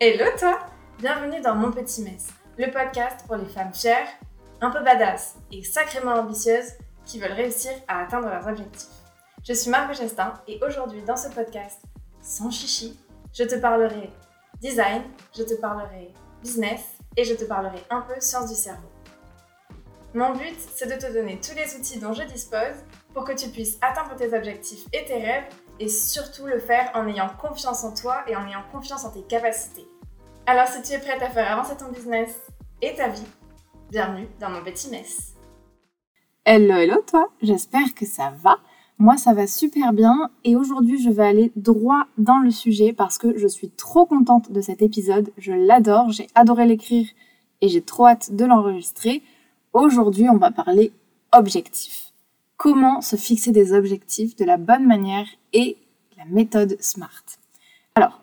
Hello toi Bienvenue dans Mon Petit Mess, le podcast pour les femmes chères, un peu badass et sacrément ambitieuses qui veulent réussir à atteindre leurs objectifs. Je suis Margot Gestin et aujourd'hui dans ce podcast, sans chichi, je te parlerai design, je te parlerai business et je te parlerai un peu science du cerveau. Mon but, c'est de te donner tous les outils dont je dispose pour que tu puisses atteindre tes objectifs et tes rêves et surtout le faire en ayant confiance en toi et en ayant confiance en tes capacités. Alors si tu es prête à faire avancer ton business et ta vie, bienvenue dans mon petit mess. Hello, hello toi, j'espère que ça va. Moi ça va super bien et aujourd'hui je vais aller droit dans le sujet parce que je suis trop contente de cet épisode, je l'adore, j'ai adoré l'écrire et j'ai trop hâte de l'enregistrer. Aujourd'hui on va parler objectifs comment se fixer des objectifs de la bonne manière et la méthode SMART. Alors,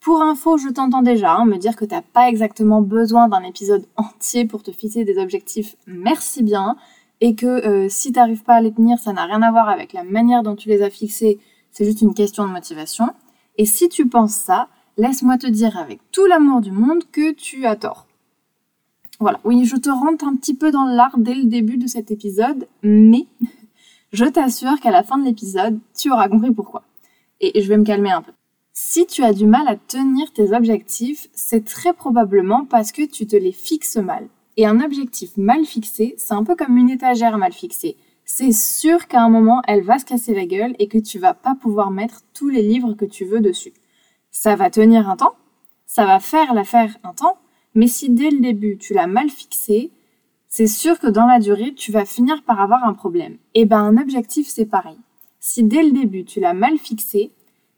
pour info, je t'entends déjà hein, me dire que tu n'as pas exactement besoin d'un épisode entier pour te fixer des objectifs, merci bien, et que euh, si tu n'arrives pas à les tenir, ça n'a rien à voir avec la manière dont tu les as fixés, c'est juste une question de motivation. Et si tu penses ça, laisse-moi te dire avec tout l'amour du monde que tu as tort. Voilà, oui, je te rentre un petit peu dans l'art dès le début de cet épisode, mais je t'assure qu'à la fin de l'épisode, tu auras compris pourquoi. Et je vais me calmer un peu. Si tu as du mal à tenir tes objectifs, c'est très probablement parce que tu te les fixes mal. Et un objectif mal fixé, c'est un peu comme une étagère mal fixée. C'est sûr qu'à un moment, elle va se casser la gueule et que tu vas pas pouvoir mettre tous les livres que tu veux dessus. Ça va tenir un temps, ça va faire l'affaire un temps, mais si dès le début tu l'as mal fixé, c'est sûr que dans la durée, tu vas finir par avoir un problème. Et eh ben un objectif, c'est pareil. Si dès le début, tu l'as mal fixé,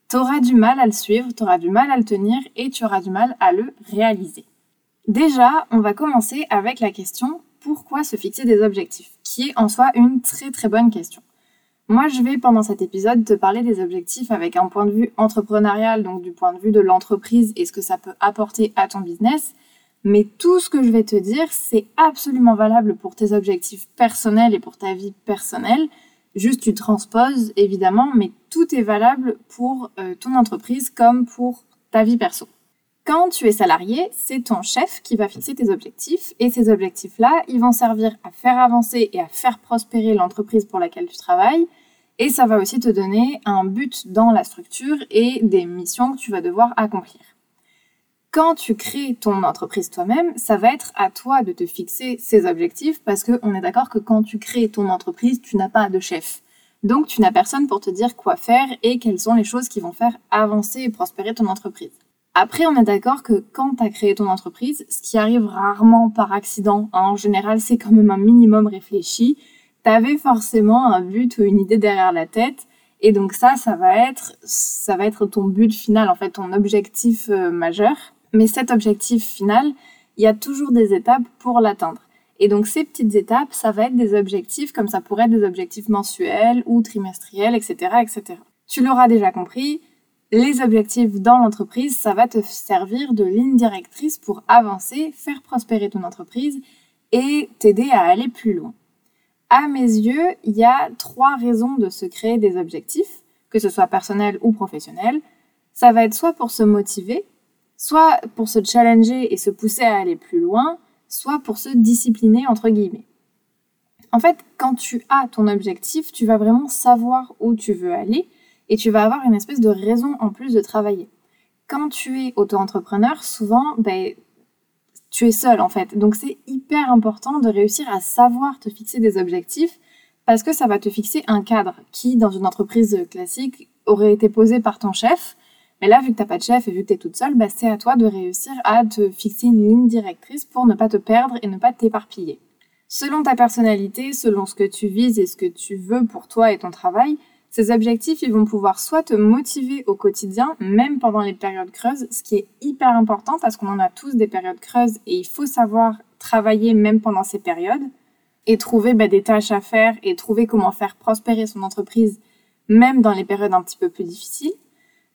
tu auras du mal à le suivre, tu auras du mal à le tenir et tu auras du mal à le réaliser. Déjà, on va commencer avec la question pourquoi se fixer des objectifs, qui est en soi une très très bonne question. Moi, je vais pendant cet épisode te parler des objectifs avec un point de vue entrepreneurial, donc du point de vue de l'entreprise et ce que ça peut apporter à ton business, mais tout ce que je vais te dire, c'est absolument valable pour tes objectifs personnels et pour ta vie personnelle. Juste, tu transposes, évidemment, mais tout est valable pour euh, ton entreprise comme pour ta vie perso. Quand tu es salarié, c'est ton chef qui va fixer tes objectifs et ces objectifs-là, ils vont servir à faire avancer et à faire prospérer l'entreprise pour laquelle tu travailles et ça va aussi te donner un but dans la structure et des missions que tu vas devoir accomplir quand tu crées ton entreprise toi-même, ça va être à toi de te fixer ces objectifs parce qu'on est d'accord que quand tu crées ton entreprise, tu n'as pas de chef. Donc tu n'as personne pour te dire quoi faire et quelles sont les choses qui vont faire avancer et prospérer ton entreprise. Après, on est d'accord que quand tu as créé ton entreprise, ce qui arrive rarement par accident, hein, en général c'est quand même un minimum réfléchi, tu avais forcément un but ou une idée derrière la tête et donc ça, ça va être, ça va être ton but final, en fait, ton objectif euh, majeur. Mais cet objectif final, il y a toujours des étapes pour l'atteindre. Et donc ces petites étapes, ça va être des objectifs comme ça pourrait être des objectifs mensuels ou trimestriels, etc. etc. Tu l'auras déjà compris, les objectifs dans l'entreprise, ça va te servir de ligne directrice pour avancer, faire prospérer ton entreprise et t'aider à aller plus loin. À mes yeux, il y a trois raisons de se créer des objectifs, que ce soit personnel ou professionnel. Ça va être soit pour se motiver, soit pour se challenger et se pousser à aller plus loin, soit pour se discipliner, entre guillemets. En fait, quand tu as ton objectif, tu vas vraiment savoir où tu veux aller et tu vas avoir une espèce de raison en plus de travailler. Quand tu es auto-entrepreneur, souvent, ben, tu es seul en fait. Donc c'est hyper important de réussir à savoir te fixer des objectifs parce que ça va te fixer un cadre qui, dans une entreprise classique, aurait été posé par ton chef mais là, vu que tu n'as pas de chef et vu que tu es toute seule, bah, c'est à toi de réussir à te fixer une ligne directrice pour ne pas te perdre et ne pas t'éparpiller. Selon ta personnalité, selon ce que tu vises et ce que tu veux pour toi et ton travail, ces objectifs, ils vont pouvoir soit te motiver au quotidien, même pendant les périodes creuses, ce qui est hyper important parce qu'on en a tous des périodes creuses et il faut savoir travailler même pendant ces périodes et trouver bah, des tâches à faire et trouver comment faire prospérer son entreprise même dans les périodes un petit peu plus difficiles.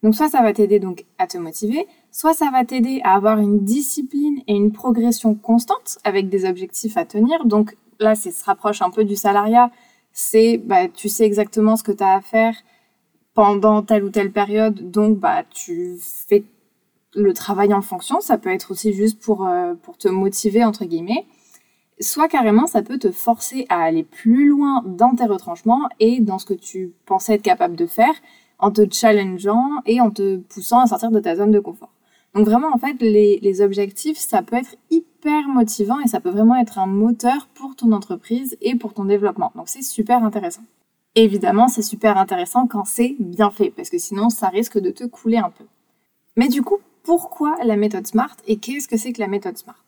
Donc soit ça va t'aider donc à te motiver, soit ça va t'aider à avoir une discipline et une progression constante avec des objectifs à tenir. Donc là, ça se rapproche un peu du salariat. C'est, bah, tu sais exactement ce que tu as à faire pendant telle ou telle période, donc bah, tu fais le travail en fonction, ça peut être aussi juste pour, euh, pour te motiver, entre guillemets, soit carrément ça peut te forcer à aller plus loin dans tes retranchements et dans ce que tu pensais être capable de faire en te challengeant et en te poussant à sortir de ta zone de confort. Donc vraiment, en fait, les, les objectifs, ça peut être hyper motivant et ça peut vraiment être un moteur pour ton entreprise et pour ton développement. Donc c'est super intéressant. Évidemment, c'est super intéressant quand c'est bien fait, parce que sinon, ça risque de te couler un peu. Mais du coup, pourquoi la méthode SMART et qu'est-ce que c'est que la méthode SMART?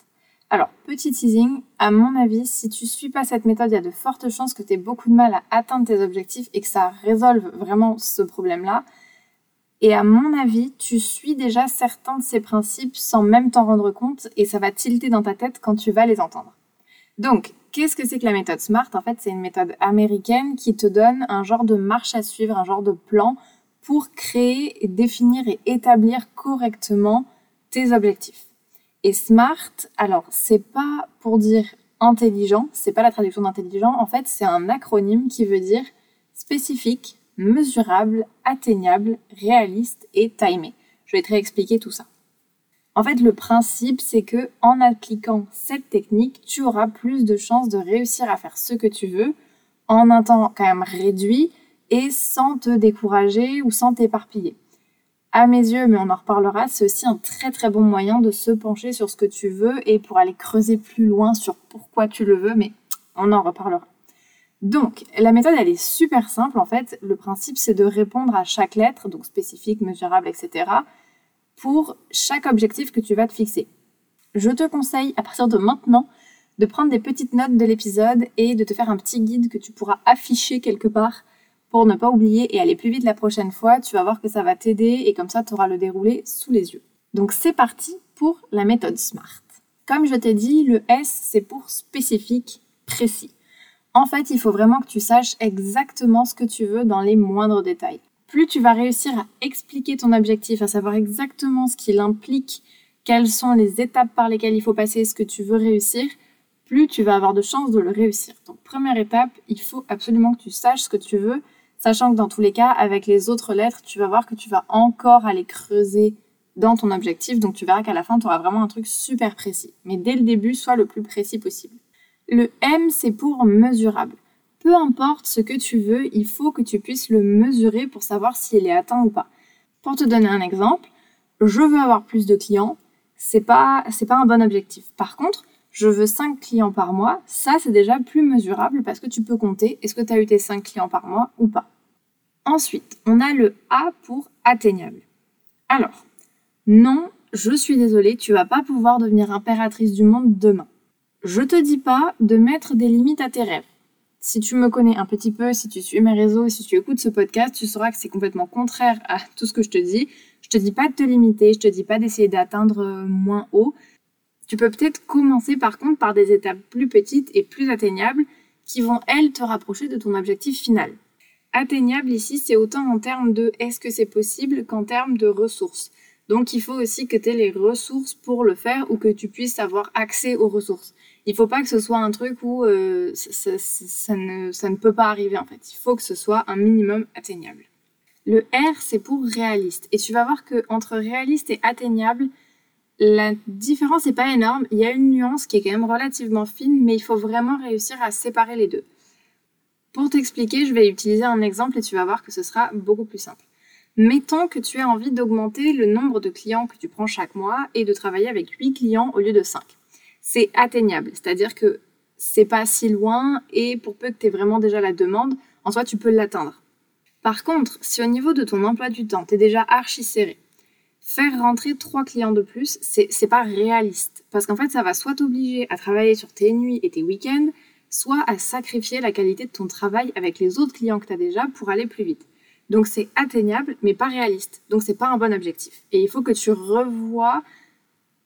Alors, petit teasing, à mon avis, si tu suis pas cette méthode, il y a de fortes chances que tu aies beaucoup de mal à atteindre tes objectifs et que ça résolve vraiment ce problème-là. Et à mon avis, tu suis déjà certains de ces principes sans même t'en rendre compte et ça va tilter dans ta tête quand tu vas les entendre. Donc, qu'est-ce que c'est que la méthode SMART? En fait, c'est une méthode américaine qui te donne un genre de marche à suivre, un genre de plan pour créer, définir et établir correctement tes objectifs. Et SMART, alors c'est pas pour dire intelligent, c'est pas la traduction d'intelligent, en fait c'est un acronyme qui veut dire spécifique, mesurable, atteignable, réaliste et timé. Je vais te réexpliquer tout ça. En fait, le principe, c'est que en appliquant cette technique, tu auras plus de chances de réussir à faire ce que tu veux en un temps quand même réduit et sans te décourager ou sans t'éparpiller à mes yeux, mais on en reparlera, c'est aussi un très très bon moyen de se pencher sur ce que tu veux et pour aller creuser plus loin sur pourquoi tu le veux, mais on en reparlera. Donc, la méthode, elle est super simple en fait. Le principe, c'est de répondre à chaque lettre, donc spécifique, mesurable, etc., pour chaque objectif que tu vas te fixer. Je te conseille, à partir de maintenant, de prendre des petites notes de l'épisode et de te faire un petit guide que tu pourras afficher quelque part pour ne pas oublier et aller plus vite la prochaine fois, tu vas voir que ça va t'aider et comme ça, tu auras le déroulé sous les yeux. Donc c'est parti pour la méthode SMART. Comme je t'ai dit, le S, c'est pour spécifique, précis. En fait, il faut vraiment que tu saches exactement ce que tu veux dans les moindres détails. Plus tu vas réussir à expliquer ton objectif, à savoir exactement ce qu'il implique, quelles sont les étapes par lesquelles il faut passer, ce que tu veux réussir, plus tu vas avoir de chances de le réussir. Donc première étape, il faut absolument que tu saches ce que tu veux Sachant que dans tous les cas, avec les autres lettres, tu vas voir que tu vas encore aller creuser dans ton objectif. Donc tu verras qu'à la fin, tu auras vraiment un truc super précis. Mais dès le début, sois le plus précis possible. Le M, c'est pour mesurable. Peu importe ce que tu veux, il faut que tu puisses le mesurer pour savoir s'il est atteint ou pas. Pour te donner un exemple, je veux avoir plus de clients, c'est pas pas un bon objectif. Par contre, je veux 5 clients par mois, ça c'est déjà plus mesurable parce que tu peux compter est-ce que tu as eu tes 5 clients par mois ou pas. Ensuite, on a le A pour atteignable. Alors, non, je suis désolée, tu vas pas pouvoir devenir impératrice du monde demain. Je te dis pas de mettre des limites à tes rêves. Si tu me connais un petit peu, si tu suis mes réseaux, si tu écoutes ce podcast, tu sauras que c'est complètement contraire à tout ce que je te dis. Je te dis pas de te limiter, je te dis pas d'essayer d'atteindre moins haut. Tu peux peut-être commencer par contre par des étapes plus petites et plus atteignables qui vont, elles, te rapprocher de ton objectif final. Atteignable ici, c'est autant en termes de est-ce que c'est possible qu'en termes de ressources. Donc il faut aussi que tu aies les ressources pour le faire ou que tu puisses avoir accès aux ressources. Il ne faut pas que ce soit un truc où euh, ça, ne, ça ne peut pas arriver en fait. Il faut que ce soit un minimum atteignable. Le R, c'est pour réaliste. Et tu vas voir que entre réaliste et atteignable, la différence n'est pas énorme. Il y a une nuance qui est quand même relativement fine, mais il faut vraiment réussir à séparer les deux. Pour t'expliquer, je vais utiliser un exemple et tu vas voir que ce sera beaucoup plus simple. Mettons que tu as envie d'augmenter le nombre de clients que tu prends chaque mois et de travailler avec 8 clients au lieu de 5. C'est atteignable, c'est-à-dire que c'est pas si loin et pour peu que tu aies vraiment déjà la demande, en soi tu peux l'atteindre. Par contre, si au niveau de ton emploi du temps, tu es déjà archi serré, faire rentrer trois clients de plus, c'est pas réaliste. Parce qu'en fait, ça va soit t'obliger à travailler sur tes nuits et tes week-ends, soit à sacrifier la qualité de ton travail avec les autres clients que tu as déjà pour aller plus vite. Donc c'est atteignable, mais pas réaliste. Donc c'est pas un bon objectif. Et il faut que tu revoies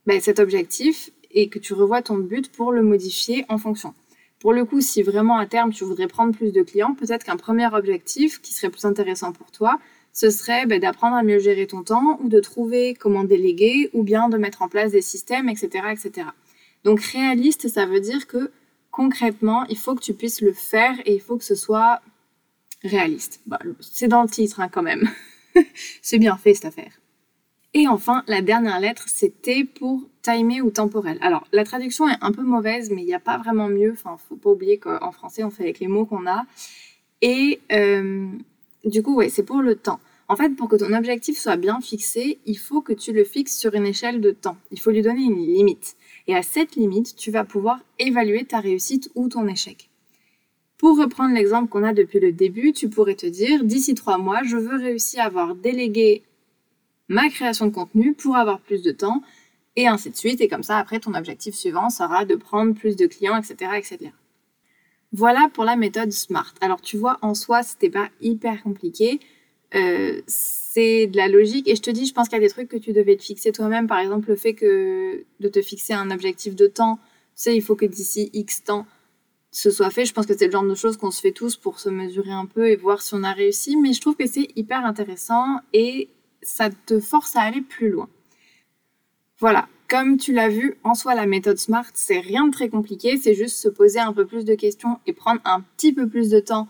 ben, cet objectif et que tu revoies ton but pour le modifier en fonction. Pour le coup, si vraiment à terme tu voudrais prendre plus de clients, peut-être qu'un premier objectif qui serait plus intéressant pour toi, ce serait ben, d'apprendre à mieux gérer ton temps ou de trouver comment déléguer ou bien de mettre en place des systèmes, etc. etc. Donc réaliste, ça veut dire que concrètement, il faut que tu puisses le faire et il faut que ce soit réaliste. Bah, c'est dans le titre hein, quand même. c'est bien fait cette affaire. Et enfin, la dernière lettre, c'était pour timé ou temporel. Alors, la traduction est un peu mauvaise, mais il n'y a pas vraiment mieux. Enfin, faut pas oublier qu'en français, on fait avec les mots qu'on a. Et euh, du coup, ouais, c'est pour le temps. En fait, pour que ton objectif soit bien fixé, il faut que tu le fixes sur une échelle de temps. Il faut lui donner une limite. Et à cette limite, tu vas pouvoir évaluer ta réussite ou ton échec. Pour reprendre l'exemple qu'on a depuis le début, tu pourrais te dire, d'ici trois mois, je veux réussir à avoir délégué ma création de contenu pour avoir plus de temps, et ainsi de suite. Et comme ça, après, ton objectif suivant sera de prendre plus de clients, etc., etc. Voilà pour la méthode SMART. Alors, tu vois, en soi, c'était pas hyper compliqué. Euh, c'est de la logique. Et je te dis, je pense qu'il y a des trucs que tu devais te fixer toi-même. Par exemple, le fait que de te fixer un objectif de temps. Tu sais, il faut que d'ici X temps, ce soit fait. Je pense que c'est le genre de choses qu'on se fait tous pour se mesurer un peu et voir si on a réussi. Mais je trouve que c'est hyper intéressant et ça te force à aller plus loin. Voilà, comme tu l'as vu, en soi, la méthode SMART, c'est rien de très compliqué, c'est juste se poser un peu plus de questions et prendre un petit peu plus de temps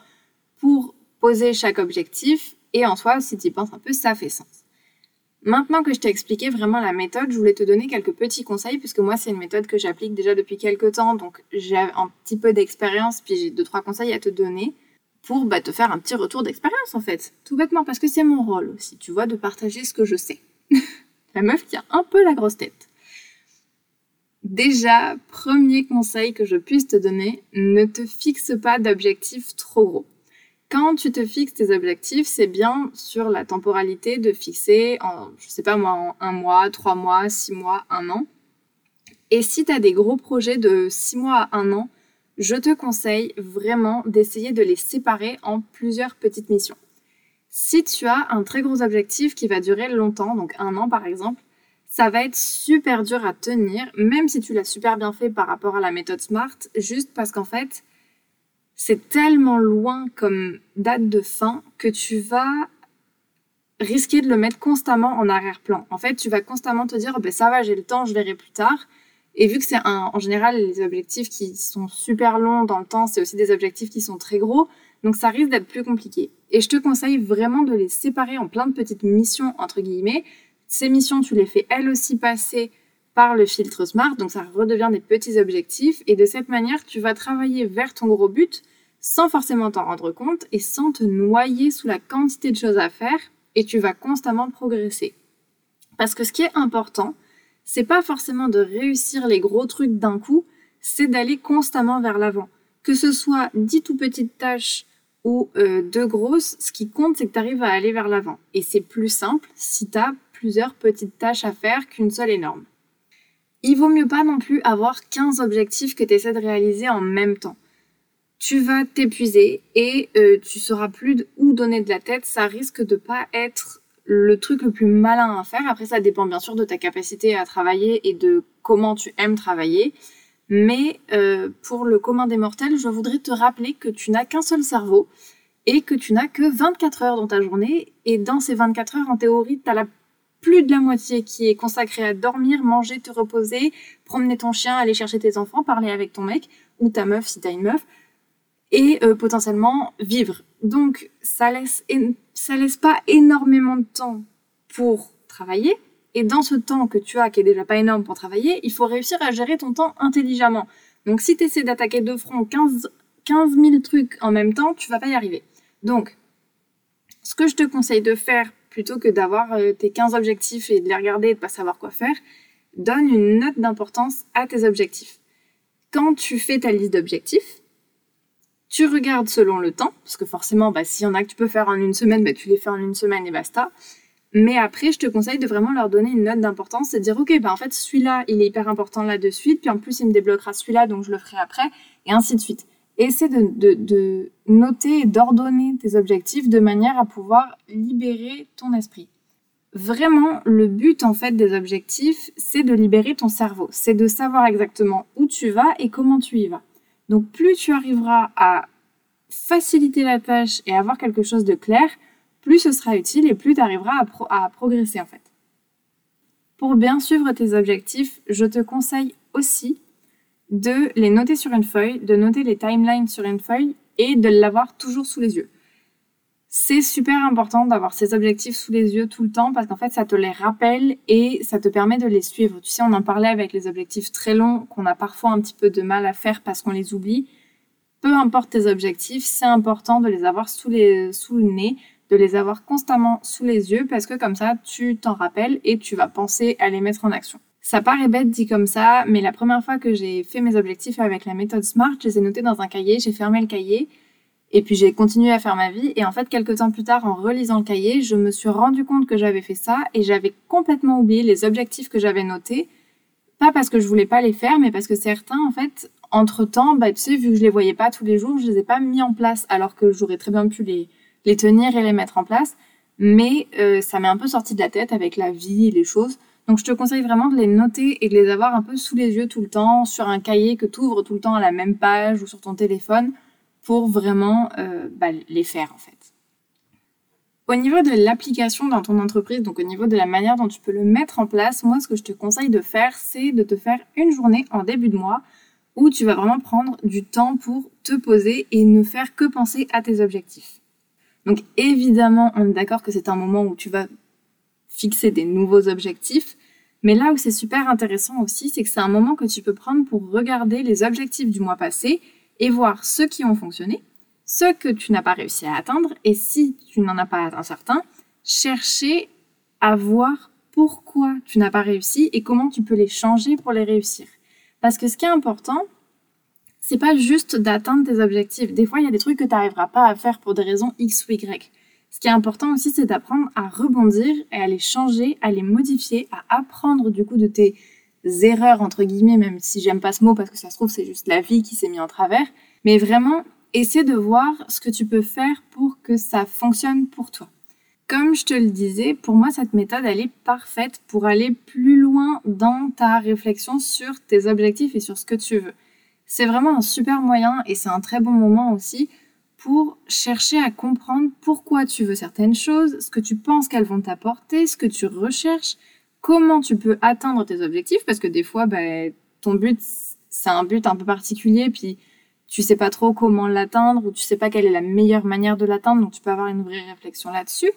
pour poser chaque objectif. Et en soi, si tu y penses un peu, ça fait sens. Maintenant que je t'ai expliqué vraiment la méthode, je voulais te donner quelques petits conseils, puisque moi, c'est une méthode que j'applique déjà depuis quelques temps, donc j'ai un petit peu d'expérience, puis j'ai deux, trois conseils à te donner pour bah, te faire un petit retour d'expérience, en fait. Tout bêtement, parce que c'est mon rôle aussi, tu vois, de partager ce que je sais. la meuf qui a un peu la grosse tête. Déjà, premier conseil que je puisse te donner, ne te fixe pas d'objectifs trop gros. Quand tu te fixes tes objectifs, c'est bien sur la temporalité de fixer en, je sais pas moi, un mois, trois mois, six mois, un an. Et si tu as des gros projets de six mois à un an, je te conseille vraiment d'essayer de les séparer en plusieurs petites missions. Si tu as un très gros objectif qui va durer longtemps, donc un an par exemple, ça va être super dur à tenir, même si tu l'as super bien fait par rapport à la méthode SMART, juste parce qu'en fait, c'est tellement loin comme date de fin que tu vas risquer de le mettre constamment en arrière-plan. En fait, tu vas constamment te dire, ben, ça va, j'ai le temps, je verrai plus tard. Et vu que c'est en général les objectifs qui sont super longs dans le temps, c'est aussi des objectifs qui sont très gros, donc ça risque d'être plus compliqué. Et je te conseille vraiment de les séparer en plein de petites missions, entre guillemets. Ces missions, tu les fais elles aussi passer par le filtre SMART, donc ça redevient des petits objectifs. Et de cette manière, tu vas travailler vers ton gros but sans forcément t'en rendre compte et sans te noyer sous la quantité de choses à faire et tu vas constamment progresser. Parce que ce qui est important, c'est pas forcément de réussir les gros trucs d'un coup, c'est d'aller constamment vers l'avant. Que ce soit 10 tout petites tâches ou euh, deux grosses, ce qui compte, c'est que tu arrives à aller vers l'avant. Et c'est plus simple si tu as plusieurs petites tâches à faire qu'une seule énorme. Il vaut mieux pas non plus avoir 15 objectifs que tu essaies de réaliser en même temps. Tu vas t'épuiser et euh, tu sauras plus où donner de la tête. Ça risque de pas être le truc le plus malin à faire. Après, ça dépend bien sûr de ta capacité à travailler et de comment tu aimes travailler. Mais euh, pour le commun des mortels, je voudrais te rappeler que tu n'as qu'un seul cerveau et que tu n'as que 24 heures dans ta journée. Et dans ces 24 heures, en théorie, tu as la plus de la moitié qui est consacrée à dormir, manger, te reposer, promener ton chien, aller chercher tes enfants, parler avec ton mec ou ta meuf si tu as une meuf, et euh, potentiellement vivre. Donc ça laisse, ça laisse pas énormément de temps pour travailler, et dans ce temps que tu as, qui est déjà pas énorme pour travailler, il faut réussir à gérer ton temps intelligemment. Donc si tu essaies d'attaquer de front 15, 15 000 trucs en même temps, tu vas pas y arriver. Donc, ce que je te conseille de faire, plutôt que d'avoir euh, tes 15 objectifs et de les regarder et de pas savoir quoi faire, donne une note d'importance à tes objectifs. Quand tu fais ta liste d'objectifs, tu regardes selon le temps, parce que forcément, bah, s'il y en a que tu peux faire en une semaine, bah, tu les fais en une semaine et basta. Mais après, je te conseille de vraiment leur donner une note d'importance, c'est de dire, ok, bah en fait, celui-là, il est hyper important là de suite, puis en plus, il me débloquera celui-là, donc je le ferai après, et ainsi de suite. Essaie de, de, noter et d'ordonner tes objectifs de manière à pouvoir libérer ton esprit. Vraiment, le but en fait des objectifs, c'est de libérer ton cerveau, c'est de savoir exactement où tu vas et comment tu y vas. Donc plus tu arriveras à faciliter la tâche et avoir quelque chose de clair, plus ce sera utile et plus tu arriveras à, progresser en fait. Pour bien suivre tes objectifs, je te conseille aussi de les noter sur une feuille, de noter les timelines sur une feuille et de l'avoir toujours sous les yeux. C'est super important d'avoir ces objectifs sous les yeux tout le temps parce qu'en fait, ça te les rappelle et ça te permet de les suivre. Tu sais, on en parlait avec les objectifs très longs qu'on a parfois un petit peu de mal à faire parce qu'on les oublie. Peu importe tes objectifs, c'est important de les avoir sous, les, sous le nez, de les avoir constamment sous les yeux parce que comme ça, tu t'en rappelles et tu vas penser à les mettre en action. Ça paraît bête dit comme ça, mais la première fois que j'ai fait mes objectifs avec la méthode SMART, je les ai notés dans un cahier, j'ai fermé le cahier et puis j'ai continué à faire ma vie. Et en fait, quelques temps plus tard, en relisant le cahier, je me suis rendu compte que j'avais fait ça et j'avais complètement oublié les objectifs que j'avais notés. Pas parce que je voulais pas les faire, mais parce que certains, en fait, entre temps, bah, tu sais, vu que je les voyais pas tous les jours, je les ai pas mis en place alors que j'aurais très bien pu les, les tenir et les mettre en place. Mais euh, ça m'est un peu sorti de la tête avec la vie et les choses. Donc je te conseille vraiment de les noter et de les avoir un peu sous les yeux tout le temps, sur un cahier que tu ouvres tout le temps à la même page ou sur ton téléphone pour vraiment euh, bah, les faire en fait. Au niveau de l'application dans ton entreprise, donc au niveau de la manière dont tu peux le mettre en place, moi ce que je te conseille de faire, c'est de te faire une journée en début de mois où tu vas vraiment prendre du temps pour te poser et ne faire que penser à tes objectifs. Donc évidemment, on est d'accord que c'est un moment où tu vas fixer des nouveaux objectifs, mais là où c'est super intéressant aussi, c'est que c'est un moment que tu peux prendre pour regarder les objectifs du mois passé et voir ceux qui ont fonctionné, ceux que tu n'as pas réussi à atteindre, et si tu n'en as pas atteint certains, chercher à voir pourquoi tu n'as pas réussi et comment tu peux les changer pour les réussir. Parce que ce qui est important, c'est pas juste d'atteindre tes objectifs. Des fois, il y a des trucs que tu n'arriveras pas à faire pour des raisons X ou Y. Ce qui est important aussi, c'est d'apprendre à rebondir et à les changer, à les modifier, à apprendre du coup de tes erreurs, entre guillemets, même si j'aime pas ce mot parce que ça se trouve, c'est juste la vie qui s'est mise en travers. Mais vraiment, essaie de voir ce que tu peux faire pour que ça fonctionne pour toi. Comme je te le disais, pour moi, cette méthode, elle est parfaite pour aller plus loin dans ta réflexion sur tes objectifs et sur ce que tu veux. C'est vraiment un super moyen et c'est un très bon moment aussi pour chercher à comprendre pourquoi tu veux certaines choses, ce que tu penses qu'elles vont t'apporter, ce que tu recherches, comment tu peux atteindre tes objectifs, parce que des fois, bah, ton but, c'est un but un peu particulier, puis tu sais pas trop comment l'atteindre, ou tu sais pas quelle est la meilleure manière de l'atteindre, donc tu peux avoir une vraie réflexion là-dessus.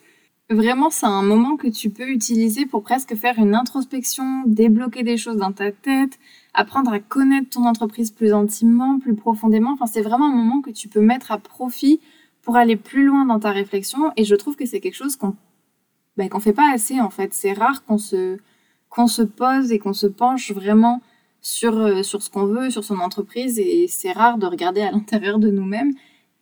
Vraiment, c'est un moment que tu peux utiliser pour presque faire une introspection, débloquer des choses dans ta tête, apprendre à connaître ton entreprise plus intimement, plus profondément. Enfin, c'est vraiment un moment que tu peux mettre à profit pour aller plus loin dans ta réflexion. Et je trouve que c'est quelque chose qu'on ben, qu'on fait pas assez en fait. C'est rare qu'on se, qu'on se pose et qu'on se penche vraiment sur, euh, sur ce qu'on veut, sur son entreprise, et c'est rare de regarder à l'intérieur de nous-mêmes.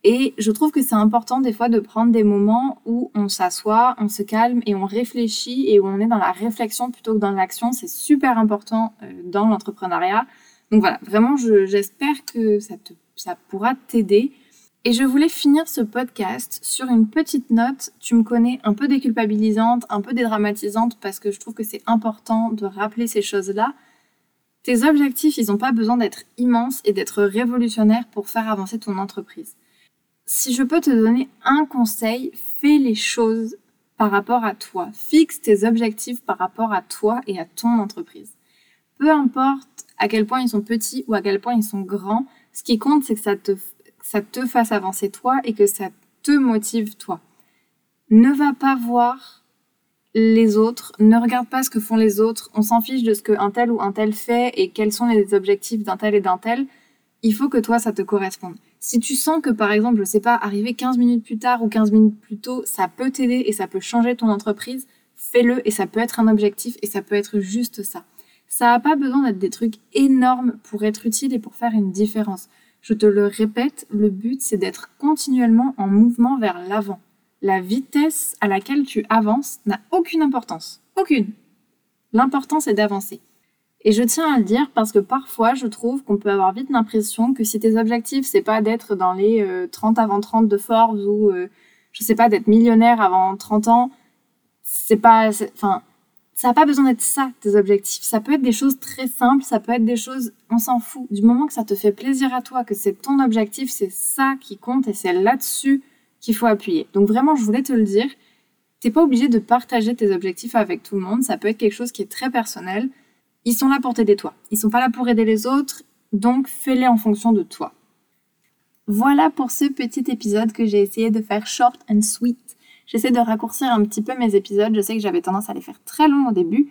Et je trouve que c'est important des fois de prendre des moments où on s'assoit, on se calme et on réfléchit et où on est dans la réflexion plutôt que dans l'action. C'est super important euh, dans l'entrepreneuriat. Donc voilà, vraiment, j'espère que ça, te, ça pourra t'aider. Et je voulais finir ce podcast sur une petite note. Tu me connais un peu déculpabilisante, un peu dédramatisante parce que je trouve que c'est important de rappeler ces choses-là. Tes objectifs, ils n'ont pas besoin d'être immenses et d'être révolutionnaires pour faire avancer ton entreprise. Si je peux te donner un conseil, fais les choses par rapport à toi. Fixe tes objectifs par rapport à toi et à ton entreprise. Peu importe à quel point ils sont petits ou à quel point ils sont grands, ce qui compte, c'est que ça te ça te fasse avancer toi et que ça te motive toi. Ne va pas voir les autres, ne regarde pas ce que font les autres, on s'en fiche de ce qu'un tel ou un tel fait et quels sont les objectifs d'un tel et d'un tel. Il faut que toi, ça te corresponde. Si tu sens que, par exemple, je sais pas, arriver 15 minutes plus tard ou 15 minutes plus tôt, ça peut t'aider et ça peut changer ton entreprise, fais-le et ça peut être un objectif et ça peut être juste ça. Ça n'a pas besoin d'être des trucs énormes pour être utile et pour faire une différence. Je te le répète, le but c'est d'être continuellement en mouvement vers l'avant. La vitesse à laquelle tu avances n'a aucune importance. Aucune. L'important c'est d'avancer. Et je tiens à le dire parce que parfois je trouve qu'on peut avoir vite l'impression que si tes objectifs c'est pas d'être dans les 30 euh, avant 30 de Forbes ou euh, je sais pas d'être millionnaire avant 30 ans, c'est pas enfin ça n'a pas besoin d'être ça, tes objectifs. Ça peut être des choses très simples, ça peut être des choses, on s'en fout. Du moment que ça te fait plaisir à toi, que c'est ton objectif, c'est ça qui compte et c'est là-dessus qu'il faut appuyer. Donc vraiment, je voulais te le dire. T'es pas obligé de partager tes objectifs avec tout le monde. Ça peut être quelque chose qui est très personnel. Ils sont là pour t'aider toi. Ils sont pas là pour aider les autres. Donc fais-les en fonction de toi. Voilà pour ce petit épisode que j'ai essayé de faire short and sweet. J'essaie de raccourcir un petit peu mes épisodes. Je sais que j'avais tendance à les faire très longs au début.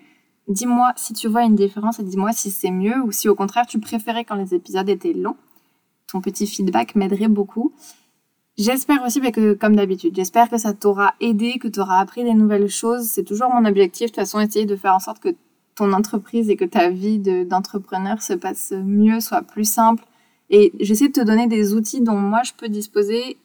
Dis-moi si tu vois une différence et dis-moi si c'est mieux ou si au contraire tu préférais quand les épisodes étaient longs. Ton petit feedback m'aiderait beaucoup. J'espère aussi que, comme d'habitude, j'espère que ça t'aura aidé, que tu auras appris des nouvelles choses. C'est toujours mon objectif, de toute façon, essayer de faire en sorte que ton entreprise et que ta vie d'entrepreneur se passe mieux, soit plus simple. Et j'essaie de te donner des outils dont moi je peux disposer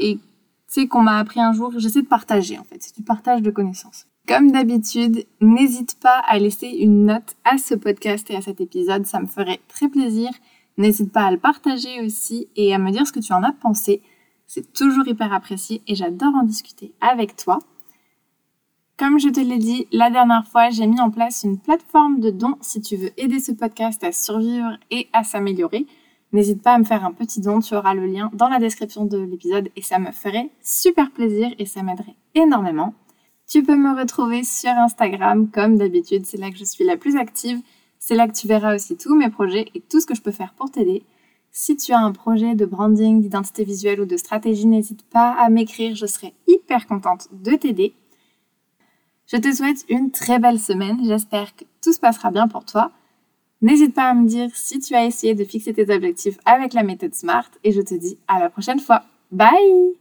et sais qu'on m'a appris un jour, j'essaie de partager en fait, c'est du partage de connaissances. Comme d'habitude, n'hésite pas à laisser une note à ce podcast et à cet épisode, ça me ferait très plaisir. N'hésite pas à le partager aussi et à me dire ce que tu en as pensé. C'est toujours hyper apprécié et j'adore en discuter avec toi. Comme je te l'ai dit la dernière fois, j'ai mis en place une plateforme de dons si tu veux aider ce podcast à survivre et à s'améliorer. N'hésite pas à me faire un petit don, tu auras le lien dans la description de l'épisode et ça me ferait super plaisir et ça m'aiderait énormément. Tu peux me retrouver sur Instagram comme d'habitude, c'est là que je suis la plus active. C'est là que tu verras aussi tous mes projets et tout ce que je peux faire pour t'aider. Si tu as un projet de branding, d'identité visuelle ou de stratégie, n'hésite pas à m'écrire, je serai hyper contente de t'aider. Je te souhaite une très belle semaine. J'espère que tout se passera bien pour toi. N'hésite pas à me dire si tu as essayé de fixer tes objectifs avec la méthode SMART et je te dis à la prochaine fois. Bye